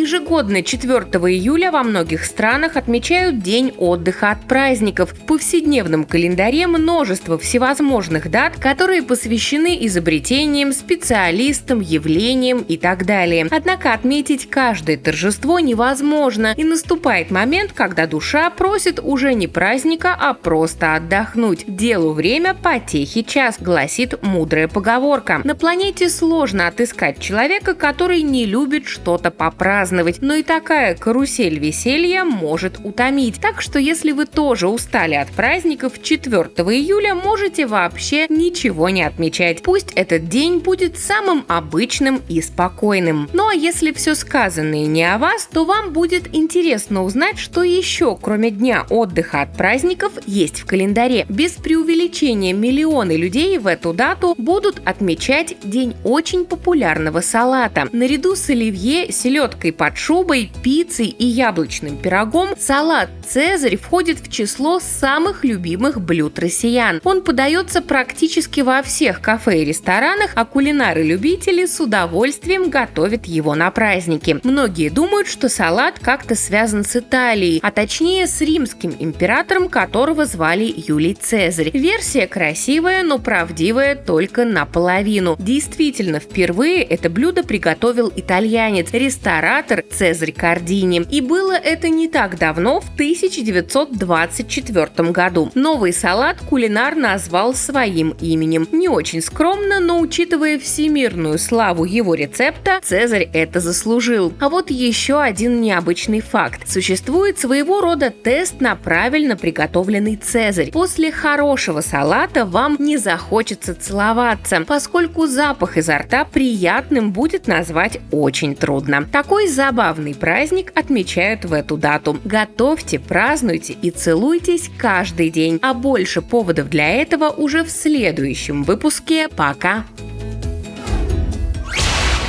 Ежегодно 4 июля во многих странах отмечают День отдыха от праздников. В повседневном календаре множество всевозможных дат, которые посвящены изобретениям, специалистам, явлениям и так далее. Однако отметить каждое торжество невозможно, и наступает момент, когда душа просит уже не праздника, а просто отдохнуть. Делу время, потехи час, гласит мудрая поговорка. На планете сложно отыскать человека, который не любит что-то попраздновать праздновать, но и такая карусель веселья может утомить. Так что если вы тоже устали от праздников, 4 июля можете вообще ничего не отмечать. Пусть этот день будет самым обычным и спокойным. Ну а если все сказанное не о вас, то вам будет интересно узнать, что еще, кроме дня отдыха от праздников, есть в календаре. Без преувеличения миллионы людей в эту дату будут отмечать день очень популярного салата. Наряду с оливье, селедкой под шубой, пиццей и яблочным пирогом, салат «Цезарь» входит в число самых любимых блюд россиян. Он подается практически во всех кафе и ресторанах, а кулинары-любители с удовольствием готовят его на праздники. Многие думают, что салат как-то связан с Италией, а точнее с римским императором, которого звали Юлий Цезарь. Версия красивая, но правдивая только наполовину. Действительно, впервые это блюдо приготовил итальянец, ресторан император Цезарь Кардини. И было это не так давно, в 1924 году. Новый салат кулинар назвал своим именем. Не очень скромно, но учитывая всемирную славу его рецепта, Цезарь это заслужил. А вот еще один необычный факт. Существует своего рода тест на правильно приготовленный Цезарь. После хорошего салата вам не захочется целоваться, поскольку запах изо рта приятным будет назвать очень трудно. Такой забавный праздник отмечают в эту дату. Готовьте, празднуйте и целуйтесь каждый день. А больше поводов для этого уже в следующем выпуске. Пока!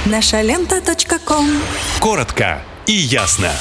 Наша лента. Коротко и ясно.